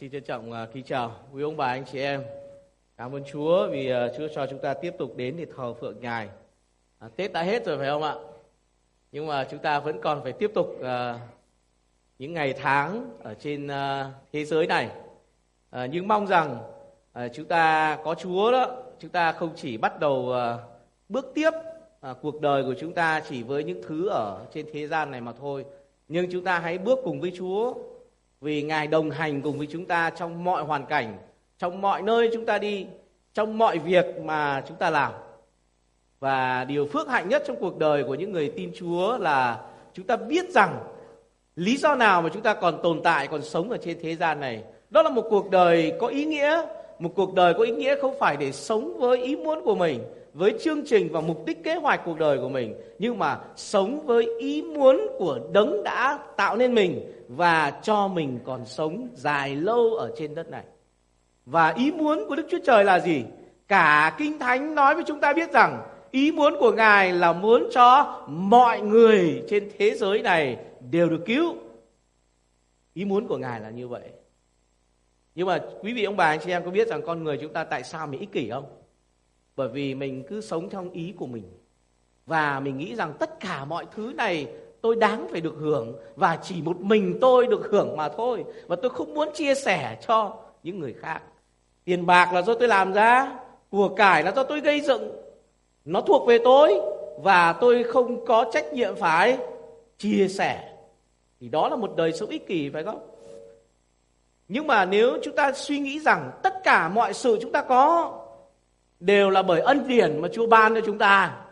xin trân trọng uh, kính chào quý ông bà anh chị em. Cảm ơn Chúa vì uh, Chúa cho chúng ta tiếp tục đến để thờ phượng Ngài. À, Tết đã hết rồi phải không ạ? Nhưng mà chúng ta vẫn còn phải tiếp tục uh, những ngày tháng ở trên uh, thế giới này. Uh, nhưng mong rằng uh, chúng ta có Chúa đó, chúng ta không chỉ bắt đầu uh, bước tiếp uh, cuộc đời của chúng ta chỉ với những thứ ở trên thế gian này mà thôi. Nhưng chúng ta hãy bước cùng với Chúa vì Ngài đồng hành cùng với chúng ta trong mọi hoàn cảnh, trong mọi nơi chúng ta đi, trong mọi việc mà chúng ta làm. Và điều phước hạnh nhất trong cuộc đời của những người tin Chúa là chúng ta biết rằng lý do nào mà chúng ta còn tồn tại, còn sống ở trên thế gian này. Đó là một cuộc đời có ý nghĩa, một cuộc đời có ý nghĩa không phải để sống với ý muốn của mình, với chương trình và mục đích kế hoạch cuộc đời của mình nhưng mà sống với ý muốn của đấng đã tạo nên mình và cho mình còn sống dài lâu ở trên đất này. Và ý muốn của đức chúa trời là gì? Cả kinh thánh nói với chúng ta biết rằng, ý muốn của ngài là muốn cho mọi người trên thế giới này đều được cứu. Ý muốn của ngài là như vậy. Nhưng mà quý vị, ông bà, anh chị em có biết rằng con người chúng ta tại sao mình ích kỷ không? Bởi vì mình cứ sống trong ý của mình. Và mình nghĩ rằng tất cả mọi thứ này tôi đáng phải được hưởng và chỉ một mình tôi được hưởng mà thôi. Và tôi không muốn chia sẻ cho những người khác. Tiền bạc là do tôi làm ra, của cải là do tôi gây dựng. Nó thuộc về tôi và tôi không có trách nhiệm phải chia sẻ. Thì đó là một đời sống ích kỷ, phải không? Nhưng mà nếu chúng ta suy nghĩ rằng tất cả mọi sự chúng ta có đều là bởi ân điển mà Chúa ban cho chúng ta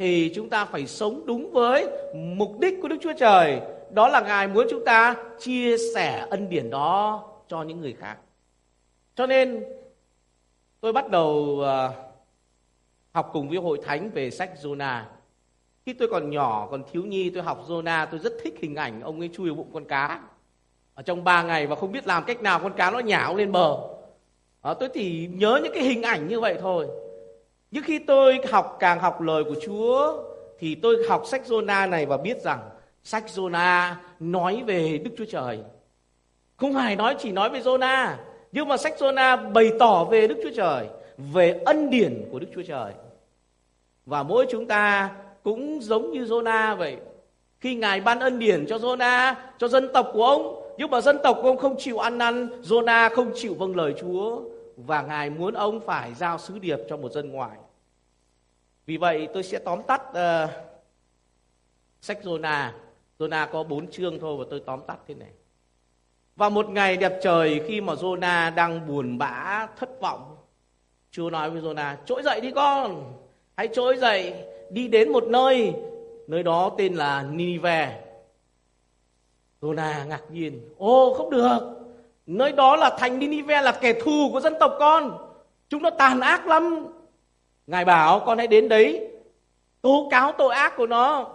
thì chúng ta phải sống đúng với mục đích của Đức Chúa Trời. Đó là Ngài muốn chúng ta chia sẻ ân điển đó cho những người khác. Cho nên tôi bắt đầu ờ, học cùng với hội thánh về sách Jonah. Khi tôi còn nhỏ còn thiếu nhi tôi học Jonah tôi rất thích hình ảnh ông ấy chui vào bụng con cá. Ở trong ba ngày và không biết làm cách nào con cá nó nhả lên bờ. À, tôi chỉ nhớ những cái hình ảnh như vậy thôi nhưng khi tôi học càng học lời của Chúa thì tôi học sách Jonah này và biết rằng sách Jonah nói về Đức Chúa Trời. Không phải nói chỉ nói về Jonah, nhưng mà sách Jonah bày tỏ về Đức Chúa Trời, về ân điển của Đức Chúa Trời. Và mỗi chúng ta cũng giống như Jonah vậy. Khi Ngài ban ân điển cho Jonah, cho dân tộc của ông, nhưng mà dân tộc của ông không chịu ăn năn, Jonah không chịu vâng lời Chúa và Ngài muốn ông phải giao sứ điệp cho một dân ngoài. Vì vậy tôi sẽ tóm tắt uh, sách Jonah. Jonah có bốn chương thôi và tôi tóm tắt thế này. Và một ngày đẹp trời khi mà Jonah đang buồn bã, thất vọng, Chúa nói với Jonah, trỗi dậy đi con, hãy trỗi dậy, đi đến một nơi, nơi đó tên là Ninive. Jonah ngạc nhiên, ô không được, Nơi đó là thành Ninive là kẻ thù của dân tộc con. Chúng nó tàn ác lắm. Ngài bảo con hãy đến đấy tố cáo tội ác của nó.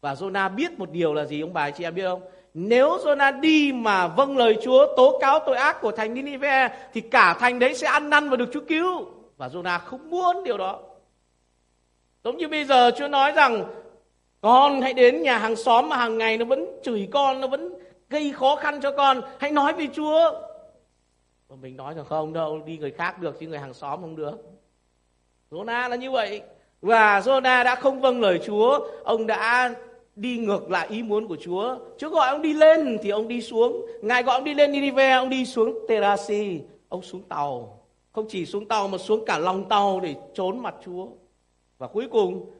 Và Jonah biết một điều là gì ông bà chị em biết không? Nếu Jonah đi mà vâng lời Chúa tố cáo tội ác của thành Ninive thì cả thành đấy sẽ ăn năn và được Chúa cứu. Và Jonah không muốn điều đó. Giống như bây giờ Chúa nói rằng con hãy đến nhà hàng xóm mà hàng ngày nó vẫn chửi con, nó vẫn gây khó khăn cho con. Hãy nói với chúa. Và mình nói rằng không đâu, đi người khác được chứ người hàng xóm không được. Jonah là như vậy. Và Jonah đã không vâng lời Chúa. Ông đã đi ngược lại ý muốn của Chúa. Chúa gọi ông đi lên thì ông đi xuống. Ngài gọi ông đi lên Ninive ông đi xuống Terasi ông xuống tàu. Không chỉ xuống tàu mà xuống cả lòng tàu để trốn mặt Chúa. Và cuối cùng,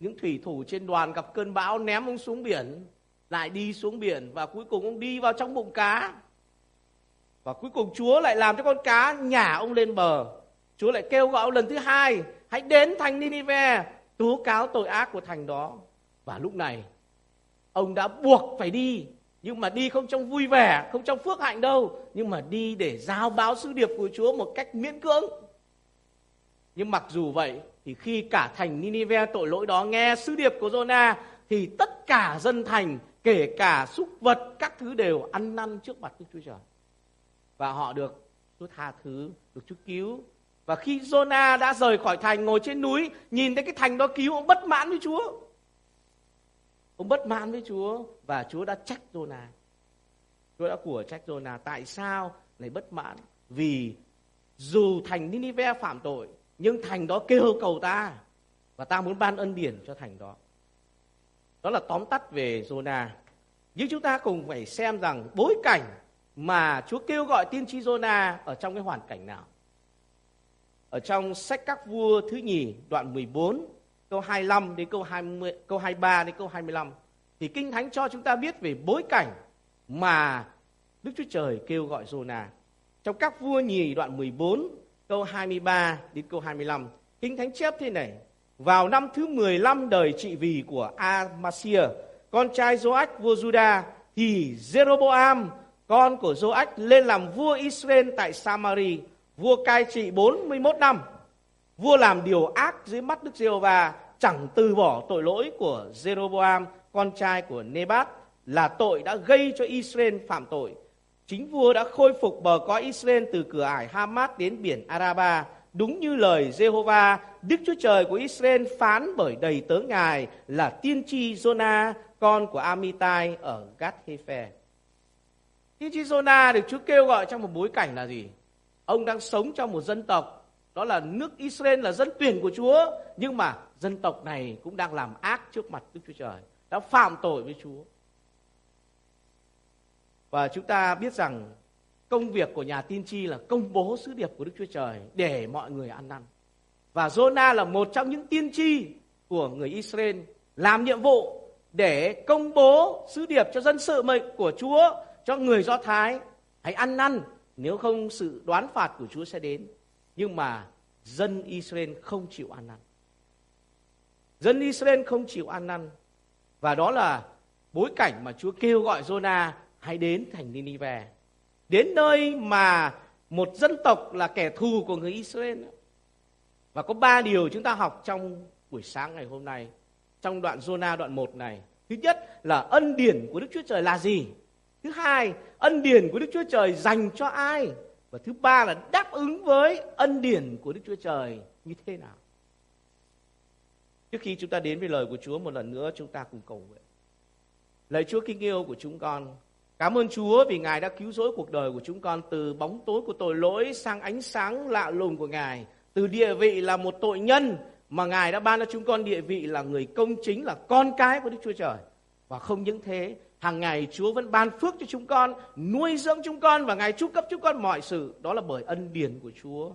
những thủy thủ trên đoàn gặp cơn bão ném ông xuống biển lại đi xuống biển và cuối cùng ông đi vào trong bụng cá. Và cuối cùng Chúa lại làm cho con cá nhả ông lên bờ. Chúa lại kêu gọi ông lần thứ hai, hãy đến thành Ninive tố cáo tội ác của thành đó. Và lúc này, ông đã buộc phải đi, nhưng mà đi không trong vui vẻ, không trong phước hạnh đâu, nhưng mà đi để giao báo sứ điệp của Chúa một cách miễn cưỡng. Nhưng mặc dù vậy, thì khi cả thành Ninive tội lỗi đó nghe sứ điệp của Jonah, thì tất cả dân thành kể cả súc vật các thứ đều ăn năn trước mặt Đức Chúa Trời. Và họ được Chúa tha thứ, được Chúa cứu. Và khi Jonah đã rời khỏi thành ngồi trên núi, nhìn thấy cái thành đó cứu, ông bất mãn với Chúa. Ông bất mãn với Chúa và Chúa đã trách Jonah. Chúa đã của trách Jonah tại sao này bất mãn vì dù thành Ninive phạm tội nhưng thành đó kêu cầu ta và ta muốn ban ân điển cho thành đó. Đó là tóm tắt về Jonah. Nhưng chúng ta cùng phải xem rằng bối cảnh mà Chúa kêu gọi tiên tri Jonah ở trong cái hoàn cảnh nào. Ở trong sách các vua thứ nhì đoạn 14 câu 25 đến câu 20 câu 23 đến câu 25 thì Kinh Thánh cho chúng ta biết về bối cảnh mà Đức Chúa Trời kêu gọi Jonah. Trong các vua nhì đoạn 14 câu 23 đến câu 25, Kinh Thánh chép thế này: vào năm thứ 15 đời trị vì của Amasia, con trai Joach vua Juda, thì Jeroboam, con của Joach lên làm vua Israel tại Samari, vua cai trị 41 năm. Vua làm điều ác dưới mắt Đức Giê-hô-va, chẳng từ bỏ tội lỗi của Jeroboam, con trai của Nebat, là tội đã gây cho Israel phạm tội Chính vua đã khôi phục bờ cõi Israel từ cửa ải Hamas đến biển Araba, đúng như lời Jehovah, Đức Chúa Trời của Israel phán bởi đầy tớ Ngài là tiên tri Jonah, con của Amitai ở Gath Hefe. Tiên tri Jonah được Chúa kêu gọi trong một bối cảnh là gì? Ông đang sống trong một dân tộc, đó là nước Israel là dân tuyển của Chúa, nhưng mà dân tộc này cũng đang làm ác trước mặt Đức Chúa Trời, đã phạm tội với Chúa. Và chúng ta biết rằng công việc của nhà tiên tri là công bố sứ điệp của Đức Chúa Trời để mọi người ăn năn. Và Jonah là một trong những tiên tri của người Israel làm nhiệm vụ để công bố sứ điệp cho dân sự mệnh của Chúa, cho người Do Thái. Hãy ăn năn, nếu không sự đoán phạt của Chúa sẽ đến. Nhưng mà dân Israel không chịu ăn năn. Dân Israel không chịu ăn năn. Và đó là bối cảnh mà Chúa kêu gọi Jonah hãy đến thành Ninive. Đến nơi mà một dân tộc là kẻ thù của người Israel. Và có ba điều chúng ta học trong buổi sáng ngày hôm nay. Trong đoạn Jonah đoạn 1 này. Thứ nhất là ân điển của Đức Chúa Trời là gì? Thứ hai, ân điển của Đức Chúa Trời dành cho ai? Và thứ ba là đáp ứng với ân điển của Đức Chúa Trời như thế nào? Trước khi chúng ta đến với lời của Chúa một lần nữa chúng ta cùng cầu nguyện. Lời Chúa kinh yêu của chúng con, Cảm ơn Chúa vì Ngài đã cứu rỗi cuộc đời của chúng con từ bóng tối của tội lỗi sang ánh sáng lạ lùng của Ngài. Từ địa vị là một tội nhân mà Ngài đã ban cho chúng con địa vị là người công chính, là con cái của Đức Chúa Trời. Và không những thế, hàng ngày Chúa vẫn ban phước cho chúng con, nuôi dưỡng chúng con và Ngài chu cấp chúng con mọi sự. Đó là bởi ân điển của Chúa.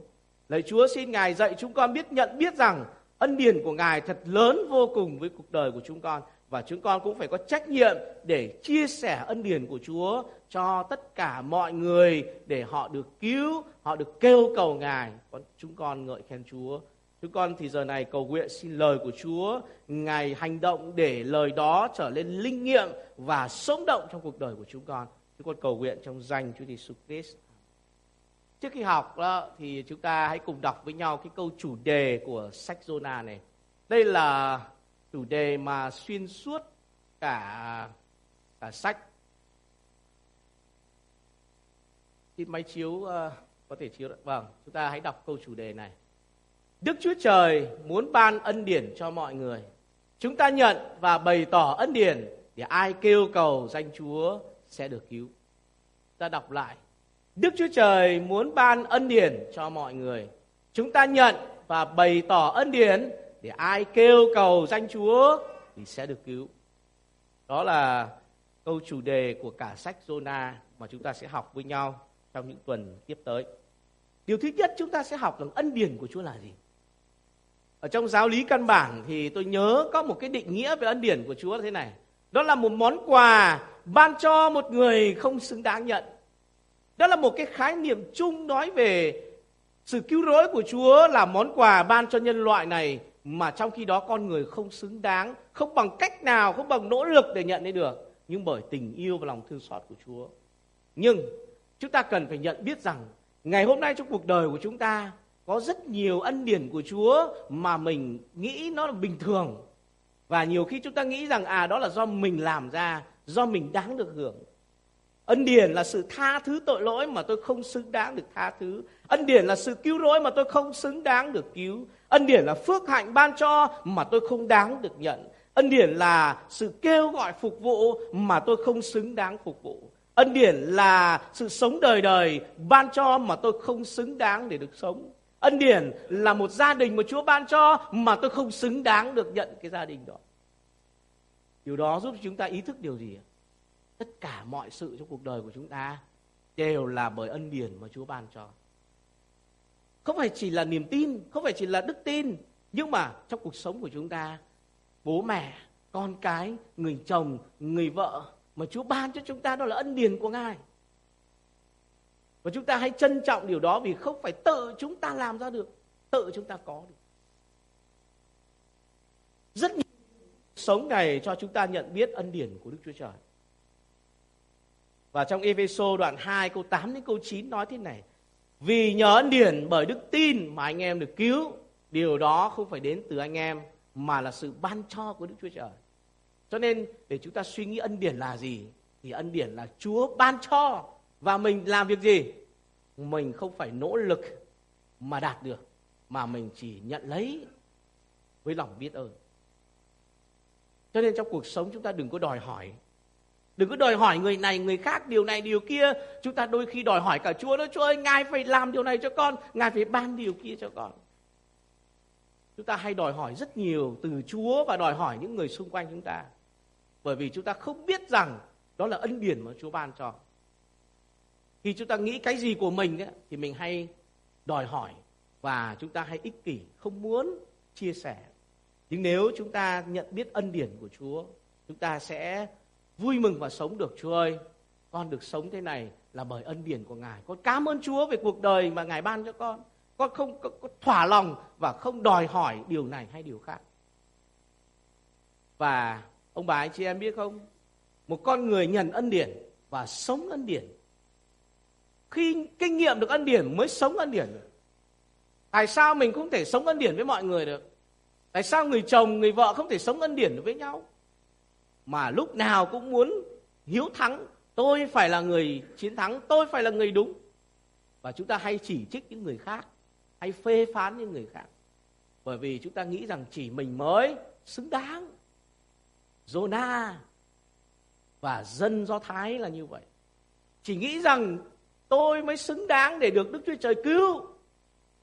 Lạy Chúa xin Ngài dạy chúng con biết nhận biết rằng ân điển của Ngài thật lớn vô cùng với cuộc đời của chúng con và chúng con cũng phải có trách nhiệm để chia sẻ ân điển của Chúa cho tất cả mọi người để họ được cứu, họ được kêu cầu Ngài. Còn chúng con ngợi khen Chúa. Chúng con thì giờ này cầu nguyện xin lời của Chúa, Ngài hành động để lời đó trở lên linh nghiệm và sống động trong cuộc đời của chúng con. Chúng con cầu nguyện trong danh Chúa Giêsu Christ. Trước khi học đó, thì chúng ta hãy cùng đọc với nhau cái câu chủ đề của sách Jonah này. Đây là chủ đề mà xuyên suốt cả cả sách. Xin máy chiếu uh, có thể chiếu được. Vâng chúng ta hãy đọc câu chủ đề này. Đức Chúa Trời muốn ban ân điển cho mọi người. Chúng ta nhận và bày tỏ ân điển để ai kêu cầu danh Chúa sẽ được cứu. Ta đọc lại. Đức Chúa Trời muốn ban ân điển cho mọi người. Chúng ta nhận và bày tỏ ân điển để ai kêu cầu danh Chúa thì sẽ được cứu. Đó là câu chủ đề của cả sách Jonah mà chúng ta sẽ học với nhau trong những tuần tiếp tới. Điều thứ nhất chúng ta sẽ học rằng ân điển của Chúa là gì? Ở trong giáo lý căn bản thì tôi nhớ có một cái định nghĩa về ân điển của Chúa là thế này. Đó là một món quà ban cho một người không xứng đáng nhận. Đó là một cái khái niệm chung nói về sự cứu rỗi của Chúa là món quà ban cho nhân loại này mà trong khi đó con người không xứng đáng, không bằng cách nào, không bằng nỗ lực để nhận lấy được, nhưng bởi tình yêu và lòng thương xót của Chúa. Nhưng chúng ta cần phải nhận biết rằng ngày hôm nay trong cuộc đời của chúng ta có rất nhiều ân điển của Chúa mà mình nghĩ nó là bình thường. Và nhiều khi chúng ta nghĩ rằng à đó là do mình làm ra, do mình đáng được hưởng. Ân điển là sự tha thứ tội lỗi mà tôi không xứng đáng được tha thứ. Ân điển là sự cứu rỗi mà tôi không xứng đáng được cứu. Ân điển là phước hạnh ban cho mà tôi không đáng được nhận. Ân điển là sự kêu gọi phục vụ mà tôi không xứng đáng phục vụ. Ân điển là sự sống đời đời ban cho mà tôi không xứng đáng để được sống. Ân điển là một gia đình mà Chúa ban cho mà tôi không xứng đáng được nhận cái gia đình đó. Điều đó giúp chúng ta ý thức điều gì? Tất cả mọi sự trong cuộc đời của chúng ta đều là bởi ân điển mà Chúa ban cho. Không phải chỉ là niềm tin, không phải chỉ là đức tin, nhưng mà trong cuộc sống của chúng ta, bố mẹ, con cái, người chồng, người vợ mà Chúa ban cho chúng ta đó là ân điển của Ngài. Và chúng ta hãy trân trọng điều đó vì không phải tự chúng ta làm ra được, tự chúng ta có được. Rất nhiều sống này cho chúng ta nhận biết ân điển của Đức Chúa Trời. Và trong Epheso đoạn 2 câu 8 đến câu 9 nói thế này. Vì nhờ ân điển bởi đức tin mà anh em được cứu, điều đó không phải đến từ anh em mà là sự ban cho của Đức Chúa Trời. Cho nên để chúng ta suy nghĩ ân điển là gì thì ân điển là Chúa ban cho và mình làm việc gì? Mình không phải nỗ lực mà đạt được mà mình chỉ nhận lấy với lòng biết ơn. Cho nên trong cuộc sống chúng ta đừng có đòi hỏi Đừng có đòi hỏi người này, người khác, điều này, điều kia. Chúng ta đôi khi đòi hỏi cả Chúa đó, Chúa ơi, Ngài phải làm điều này cho con, Ngài phải ban điều kia cho con. Chúng ta hay đòi hỏi rất nhiều từ Chúa và đòi hỏi những người xung quanh chúng ta. Bởi vì chúng ta không biết rằng đó là ân điển mà Chúa ban cho. Khi chúng ta nghĩ cái gì của mình ấy, thì mình hay đòi hỏi và chúng ta hay ích kỷ, không muốn chia sẻ. Nhưng nếu chúng ta nhận biết ân điển của Chúa, chúng ta sẽ vui mừng và sống được Chúa ơi. Con được sống thế này là bởi ân điển của Ngài. Con cảm ơn Chúa về cuộc đời mà Ngài ban cho con. Con không có, có thỏa lòng và không đòi hỏi điều này hay điều khác. Và ông bà anh chị em biết không? Một con người nhận ân điển và sống ân điển. Khi kinh nghiệm được ân điển mới sống ân điển được. Tại sao mình không thể sống ân điển với mọi người được? Tại sao người chồng, người vợ không thể sống ân điển với nhau? Mà lúc nào cũng muốn hiếu thắng, tôi phải là người chiến thắng, tôi phải là người đúng. Và chúng ta hay chỉ trích những người khác, hay phê phán những người khác. Bởi vì chúng ta nghĩ rằng chỉ mình mới xứng đáng. Jonah và dân Do Thái là như vậy. Chỉ nghĩ rằng tôi mới xứng đáng để được Đức Chúa Trời cứu.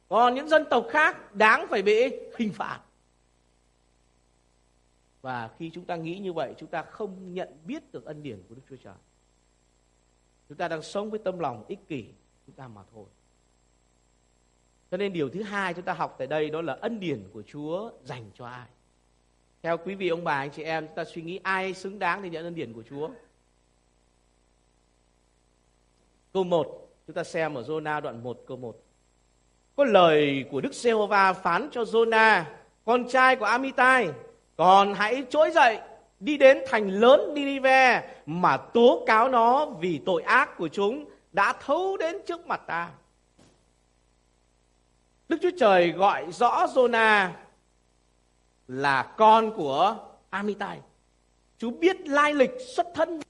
Còn những dân tộc khác đáng phải bị hình phạt và khi chúng ta nghĩ như vậy, chúng ta không nhận biết được ân điển của Đức Chúa Trời. Chúng ta đang sống với tâm lòng ích kỷ chúng ta mà thôi. Cho nên điều thứ hai chúng ta học tại đây đó là ân điển của Chúa dành cho ai. Theo quý vị ông bà anh chị em, chúng ta suy nghĩ ai xứng đáng để nhận ân điển của Chúa. Câu 1, chúng ta xem ở Jonah đoạn 1 câu 1. Có lời của Đức Giê-hô-va phán cho Jonah, con trai của Amitai, còn hãy trỗi dậy, đi đến thành lớn Ninive mà tố cáo nó vì tội ác của chúng đã thấu đến trước mặt ta. Đức Chúa Trời gọi rõ Jonah là con của Amitai. Chú biết lai lịch xuất thân.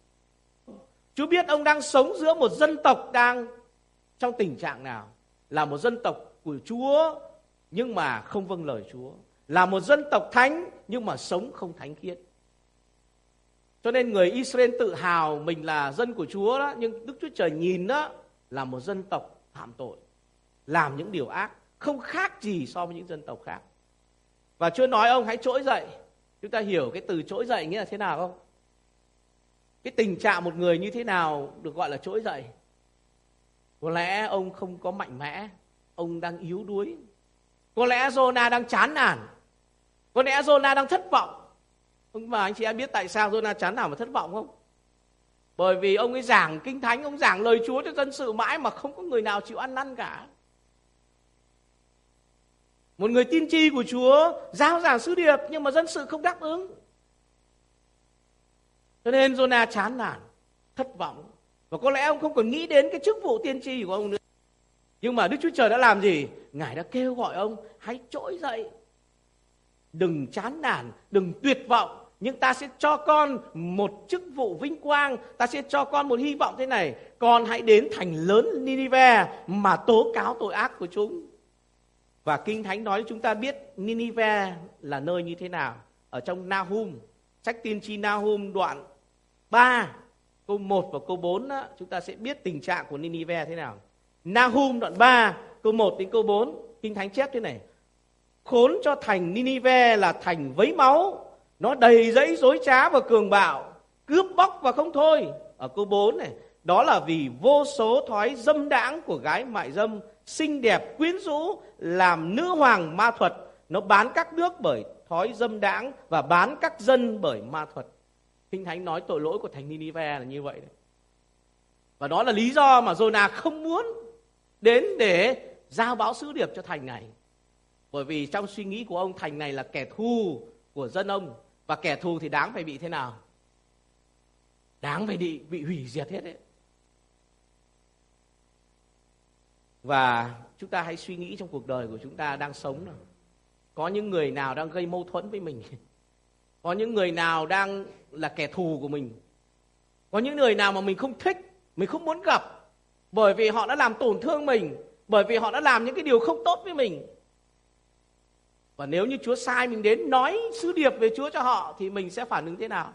Chú biết ông đang sống giữa một dân tộc đang trong tình trạng nào. Là một dân tộc của Chúa, nhưng mà không vâng lời Chúa là một dân tộc thánh nhưng mà sống không thánh khiết. Cho nên người Israel tự hào mình là dân của Chúa đó, nhưng Đức Chúa Trời nhìn đó là một dân tộc phạm tội, làm những điều ác, không khác gì so với những dân tộc khác. Và Chúa nói ông hãy trỗi dậy. Chúng ta hiểu cái từ trỗi dậy nghĩa là thế nào không? Cái tình trạng một người như thế nào được gọi là trỗi dậy? Có lẽ ông không có mạnh mẽ, ông đang yếu đuối. Có lẽ Jonah đang chán nản, có lẽ Jonah đang thất vọng. Ông bà anh chị em biết tại sao Jonah chán nản và thất vọng không? Bởi vì ông ấy giảng kinh thánh, ông giảng lời Chúa cho dân sự mãi mà không có người nào chịu ăn năn cả. Một người tiên tri của Chúa giao giảng sứ điệp nhưng mà dân sự không đáp ứng. Cho nên Jonah chán nản, thất vọng. Và có lẽ ông không còn nghĩ đến cái chức vụ tiên tri của ông nữa. Nhưng mà Đức Chúa Trời đã làm gì? Ngài đã kêu gọi ông hãy trỗi dậy đừng chán nản, đừng tuyệt vọng, nhưng ta sẽ cho con một chức vụ vinh quang, ta sẽ cho con một hy vọng thế này, con hãy đến thành lớn Ninive mà tố cáo tội ác của chúng. Và Kinh Thánh nói chúng ta biết Ninive là nơi như thế nào. Ở trong Nahum, sách tiên tri Nahum đoạn 3, câu 1 và câu 4 đó, chúng ta sẽ biết tình trạng của Ninive thế nào. Nahum đoạn 3 câu 1 đến câu 4 Kinh Thánh chép thế này. Khốn cho thành Ninive là thành vấy máu, nó đầy dẫy dối trá và cường bạo, cướp bóc và không thôi. Ở câu 4 này, đó là vì vô số thói dâm đãng của gái mại dâm, xinh đẹp quyến rũ, làm nữ hoàng ma thuật. Nó bán các nước bởi thói dâm đãng và bán các dân bởi ma thuật. Kinh Thánh nói tội lỗi của thành Ninive là như vậy đấy. Và đó là lý do mà Jonah không muốn đến để giao báo sứ điệp cho thành này. Bởi vì trong suy nghĩ của ông thành này là kẻ thù của dân ông và kẻ thù thì đáng phải bị thế nào? Đáng phải bị bị hủy diệt hết đấy. Và chúng ta hãy suy nghĩ trong cuộc đời của chúng ta đang sống nào. Có những người nào đang gây mâu thuẫn với mình? Có những người nào đang là kẻ thù của mình? Có những người nào mà mình không thích, mình không muốn gặp bởi vì họ đã làm tổn thương mình, bởi vì họ đã làm những cái điều không tốt với mình. Và nếu như Chúa sai mình đến nói sứ điệp về Chúa cho họ thì mình sẽ phản ứng thế nào?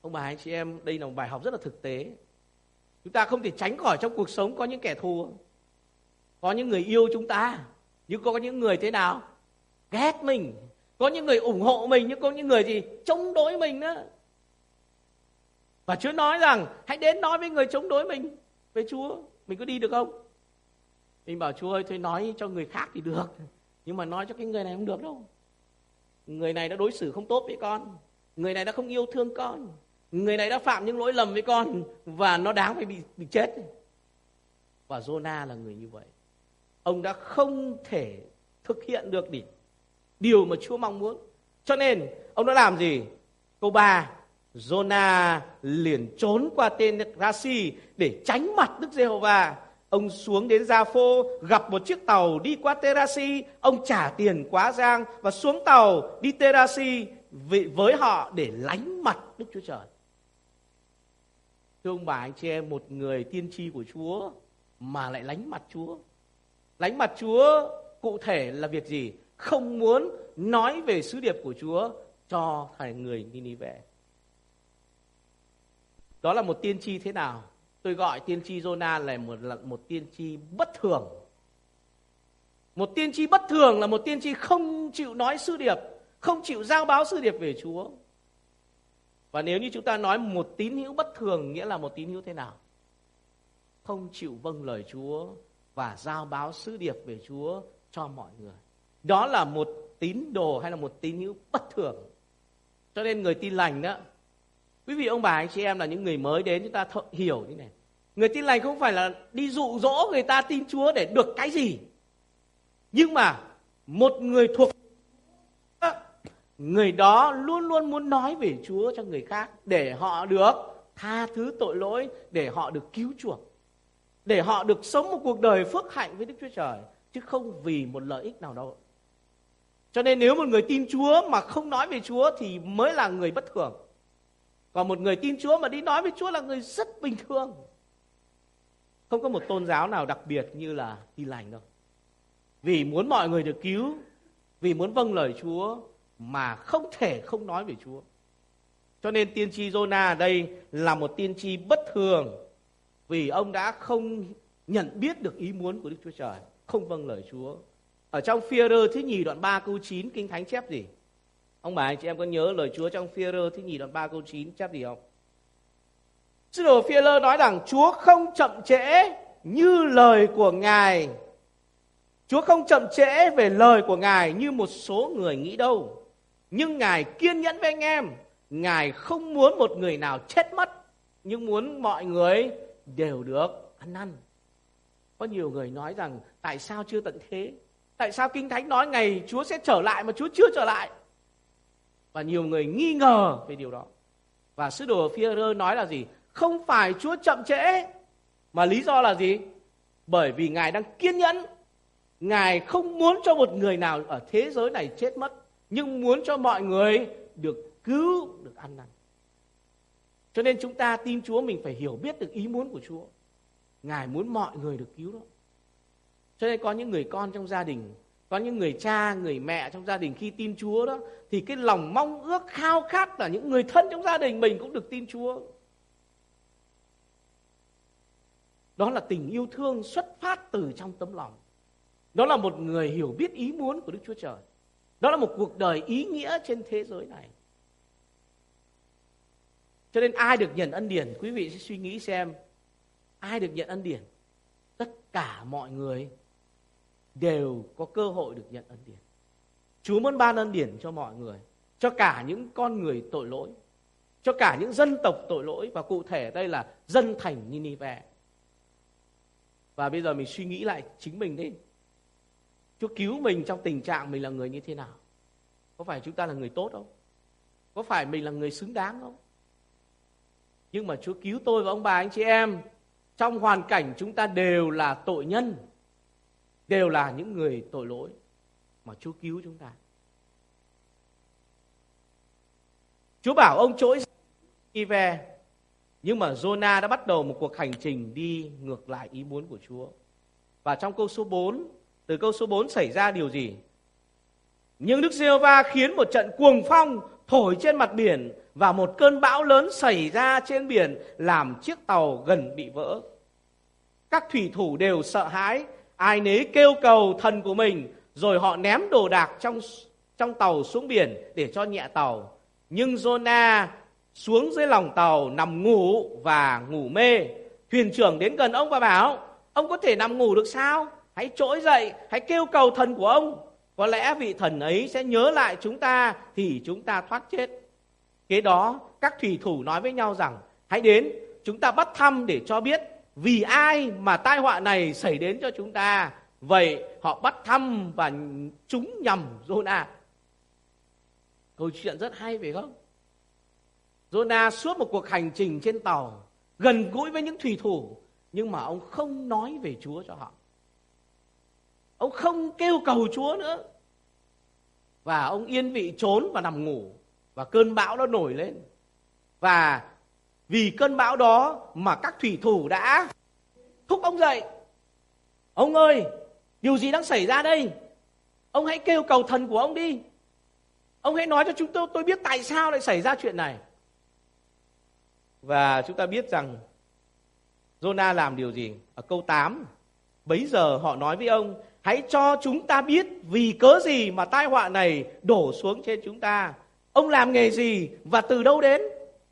Ông bà anh chị em, đây là một bài học rất là thực tế. Chúng ta không thể tránh khỏi trong cuộc sống có những kẻ thù. Có những người yêu chúng ta, nhưng có những người thế nào? Ghét mình. Có những người ủng hộ mình, nhưng có những người gì? Chống đối mình nữa. Và Chúa nói rằng hãy đến nói với người chống đối mình về Chúa. Mình có đi được không? Mình bảo Chúa ơi thôi nói cho người khác thì được. Nhưng mà nói cho cái người này không được đâu. Người này đã đối xử không tốt với con. Người này đã không yêu thương con. Người này đã phạm những lỗi lầm với con và nó đáng phải bị bị chết. Và Jonah là người như vậy. Ông đã không thể thực hiện được đi điều mà Chúa mong muốn. Cho nên ông đã làm gì? Câu 3, Jonah liền trốn qua tên Rasi để tránh mặt Đức Giê-hô-va. Ông xuống đến Gia Phô gặp một chiếc tàu đi qua Terasi, ông trả tiền quá giang và xuống tàu đi Terasi với họ để lánh mặt Đức Chúa Trời. Thưa ông bà anh chị em, một người tiên tri của Chúa mà lại lánh mặt Chúa. Lánh mặt Chúa cụ thể là việc gì? Không muốn nói về sứ điệp của Chúa cho thầy người Ninive. Đó là một tiên tri thế nào? Tôi gọi tiên tri Jonah là một là một tiên tri bất thường. Một tiên tri bất thường là một tiên tri không chịu nói sứ điệp, không chịu giao báo sứ điệp về Chúa. Và nếu như chúng ta nói một tín hữu bất thường nghĩa là một tín hữu thế nào? Không chịu vâng lời Chúa và giao báo sứ điệp về Chúa cho mọi người. Đó là một tín đồ hay là một tín hữu bất thường. Cho nên người tin lành đó Quý vị ông bà anh chị em là những người mới đến chúng ta th- hiểu như này. Người tin lành không phải là đi dụ dỗ người ta tin Chúa để được cái gì. Nhưng mà một người thuộc người đó luôn luôn muốn nói về Chúa cho người khác để họ được tha thứ tội lỗi, để họ được cứu chuộc. Để họ được sống một cuộc đời phước hạnh với Đức Chúa Trời chứ không vì một lợi ích nào đâu. Cho nên nếu một người tin Chúa mà không nói về Chúa thì mới là người bất thường. Còn một người tin Chúa mà đi nói với Chúa là người rất bình thường. Không có một tôn giáo nào đặc biệt như là tin lành đâu. Vì muốn mọi người được cứu, vì muốn vâng lời Chúa mà không thể không nói về Chúa. Cho nên tiên tri Jonah ở đây là một tiên tri bất thường vì ông đã không nhận biết được ý muốn của Đức Chúa Trời, không vâng lời Chúa. Ở trong Phi-rơ thứ nhì đoạn 3 câu 9 Kinh Thánh chép gì? Ông bà anh chị em có nhớ lời Chúa trong Phi-rơ thứ nhì đoạn 3 câu 9 chép gì không? Sứ đồ Phi-rơ nói rằng, Chúa không chậm trễ như lời của Ngài. Chúa không chậm trễ về lời của Ngài như một số người nghĩ đâu. Nhưng Ngài kiên nhẫn với anh em. Ngài không muốn một người nào chết mất. Nhưng muốn mọi người đều được ăn năn. Có nhiều người nói rằng, tại sao chưa tận thế? Tại sao Kinh Thánh nói ngày Chúa sẽ trở lại mà Chúa chưa trở lại? Và nhiều người nghi ngờ về điều đó. Và sứ đồ phi nói là gì? Không phải Chúa chậm trễ. Mà lý do là gì? Bởi vì Ngài đang kiên nhẫn. Ngài không muốn cho một người nào ở thế giới này chết mất. Nhưng muốn cho mọi người được cứu, được ăn năn. Cho nên chúng ta tin Chúa mình phải hiểu biết được ý muốn của Chúa. Ngài muốn mọi người được cứu đó. Cho nên có những người con trong gia đình có những người cha, người mẹ trong gia đình khi tin chúa đó, thì cái lòng mong ước khao khát là những người thân trong gia đình mình cũng được tin chúa. Đó là tình yêu thương xuất phát từ trong tấm lòng. Đó là một người hiểu biết ý muốn của đức chúa trời. Đó là một cuộc đời ý nghĩa trên thế giới này. Cho nên ai được nhận ân điển, quý vị sẽ suy nghĩ xem, ai được nhận ân điển? Tất cả mọi người đều có cơ hội được nhận ân điển. Chúa muốn ban ân điển cho mọi người, cho cả những con người tội lỗi, cho cả những dân tộc tội lỗi và cụ thể đây là dân thành Ninive và bây giờ mình suy nghĩ lại chính mình đi. Chúa cứu mình trong tình trạng mình là người như thế nào? Có phải chúng ta là người tốt không? Có phải mình là người xứng đáng không? Nhưng mà Chúa cứu tôi và ông bà anh chị em, trong hoàn cảnh chúng ta đều là tội nhân đều là những người tội lỗi mà Chúa cứu chúng ta Chúa bảo ông trỗi đi về nhưng mà Jonah đã bắt đầu một cuộc hành trình đi ngược lại ý muốn của Chúa. Và trong câu số 4, từ câu số 4 xảy ra điều gì? Nhưng Đức Giê-hô-va khiến một trận cuồng phong thổi trên mặt biển và một cơn bão lớn xảy ra trên biển làm chiếc tàu gần bị vỡ. Các thủy thủ đều sợ hãi, ai nấy kêu cầu thần của mình, rồi họ ném đồ đạc trong trong tàu xuống biển để cho nhẹ tàu. Nhưng Jonah xuống dưới lòng tàu nằm ngủ và ngủ mê. Thuyền trưởng đến gần ông và bảo, ông có thể nằm ngủ được sao? Hãy trỗi dậy, hãy kêu cầu thần của ông. Có lẽ vị thần ấy sẽ nhớ lại chúng ta thì chúng ta thoát chết. Kế đó, các thủy thủ nói với nhau rằng, hãy đến, chúng ta bắt thăm để cho biết vì ai mà tai họa này xảy đến cho chúng ta. Vậy họ bắt thăm và chúng nhầm Jonah. Câu chuyện rất hay, phải không? Jonah suốt một cuộc hành trình trên tàu, gần gũi với những thủy thủ, nhưng mà ông không nói về Chúa cho họ. Ông không kêu cầu Chúa nữa. Và ông yên vị trốn và nằm ngủ, và cơn bão nó nổi lên. Và vì cơn bão đó mà các thủy thủ đã thúc ông dậy. Ông ơi, điều gì đang xảy ra đây? Ông hãy kêu cầu thần của ông đi. Ông hãy nói cho chúng tôi tôi biết tại sao lại xảy ra chuyện này. Và chúng ta biết rằng Jonah làm điều gì? Ở câu 8, bấy giờ họ nói với ông, hãy cho chúng ta biết vì cớ gì mà tai họa này đổ xuống trên chúng ta. Ông làm nghề gì và từ đâu đến?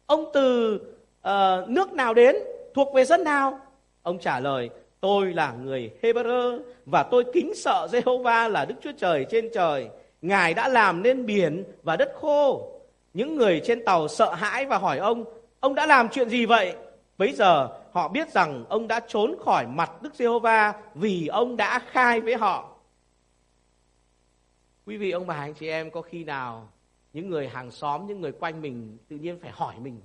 Ông từ uh, nước nào đến? Thuộc về dân nào? Ông trả lời, tôi là người Hebrew và tôi kính sợ Jehovah là Đức Chúa Trời trên trời. Ngài đã làm nên biển và đất khô. Những người trên tàu sợ hãi và hỏi ông, Ông đã làm chuyện gì vậy? Bấy giờ họ biết rằng ông đã trốn khỏi mặt Đức Giê-hô-va vì ông đã khai với họ. Quý vị ông bà anh chị em có khi nào những người hàng xóm, những người quanh mình tự nhiên phải hỏi mình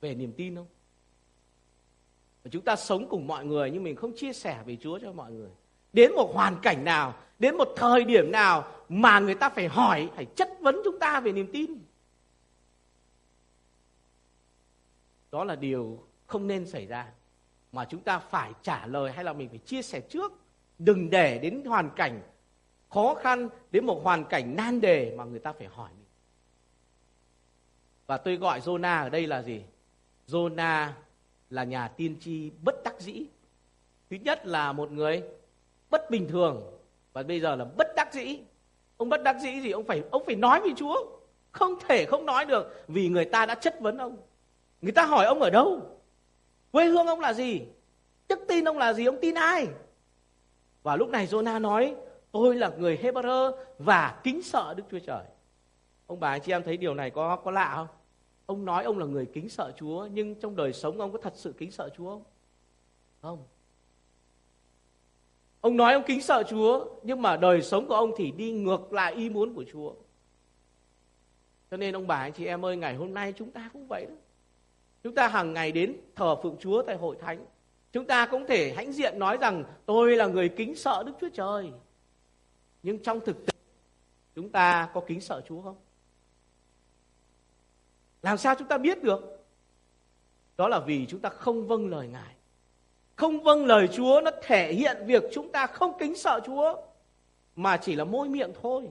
về niềm tin không? Và chúng ta sống cùng mọi người nhưng mình không chia sẻ về Chúa cho mọi người. Đến một hoàn cảnh nào, đến một thời điểm nào mà người ta phải hỏi, phải chất vấn chúng ta về niềm tin. đó là điều không nên xảy ra mà chúng ta phải trả lời hay là mình phải chia sẻ trước đừng để đến hoàn cảnh khó khăn đến một hoàn cảnh nan đề mà người ta phải hỏi mình và tôi gọi Jonah ở đây là gì Jonah là nhà tiên tri bất đắc dĩ thứ nhất là một người bất bình thường và bây giờ là bất đắc dĩ ông bất đắc dĩ gì ông phải ông phải nói với Chúa không thể không nói được vì người ta đã chất vấn ông Người ta hỏi ông ở đâu? Quê hương ông là gì? Đức tin ông là gì? Ông tin ai? Và lúc này Jonah nói, tôi là người Hebrew và kính sợ Đức Chúa Trời. Ông bà anh chị em thấy điều này có có lạ không? Ông nói ông là người kính sợ Chúa, nhưng trong đời sống ông có thật sự kính sợ Chúa không? Không. Ông nói ông kính sợ Chúa, nhưng mà đời sống của ông thì đi ngược lại ý muốn của Chúa. Cho nên ông bà anh chị em ơi, ngày hôm nay chúng ta cũng vậy đó. Chúng ta hàng ngày đến thờ phượng Chúa tại hội thánh. Chúng ta cũng thể hãnh diện nói rằng tôi là người kính sợ Đức Chúa Trời. Nhưng trong thực tế chúng ta có kính sợ Chúa không? Làm sao chúng ta biết được? Đó là vì chúng ta không vâng lời Ngài. Không vâng lời Chúa nó thể hiện việc chúng ta không kính sợ Chúa. mà chỉ là môi miệng thôi.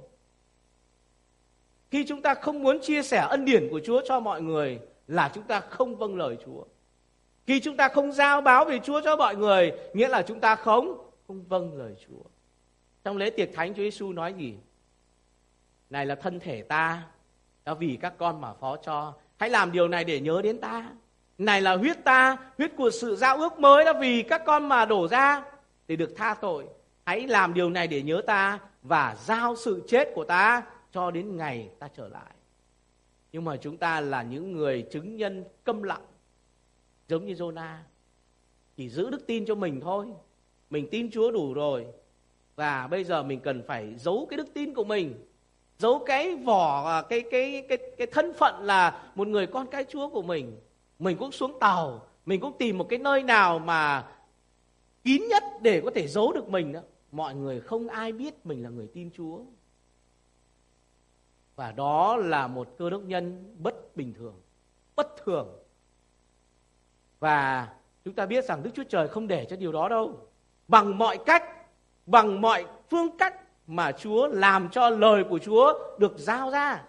Khi chúng ta không muốn chia sẻ ân điển của Chúa cho mọi người là chúng ta không vâng lời Chúa. Khi chúng ta không giao báo về Chúa cho mọi người, nghĩa là chúng ta không không vâng lời Chúa. Trong lễ tiệc thánh Chúa Giêsu nói gì? Này là thân thể ta, đã vì các con mà phó cho. Hãy làm điều này để nhớ đến ta. Này là huyết ta, huyết của sự giao ước mới đã vì các con mà đổ ra để được tha tội. Hãy làm điều này để nhớ ta và giao sự chết của ta cho đến ngày ta trở lại. Nhưng mà chúng ta là những người chứng nhân câm lặng giống như Jonah. Chỉ giữ đức tin cho mình thôi. Mình tin Chúa đủ rồi. Và bây giờ mình cần phải giấu cái đức tin của mình. Giấu cái vỏ à, cái cái cái cái thân phận là một người con cái Chúa của mình. Mình cũng xuống tàu, mình cũng tìm một cái nơi nào mà kín nhất để có thể giấu được mình đó. Mọi người không ai biết mình là người tin Chúa. Và đó là một cơ đốc nhân bất bình thường, bất thường. Và chúng ta biết rằng Đức Chúa Trời không để cho điều đó đâu. Bằng mọi cách, bằng mọi phương cách mà Chúa làm cho lời của Chúa được giao ra.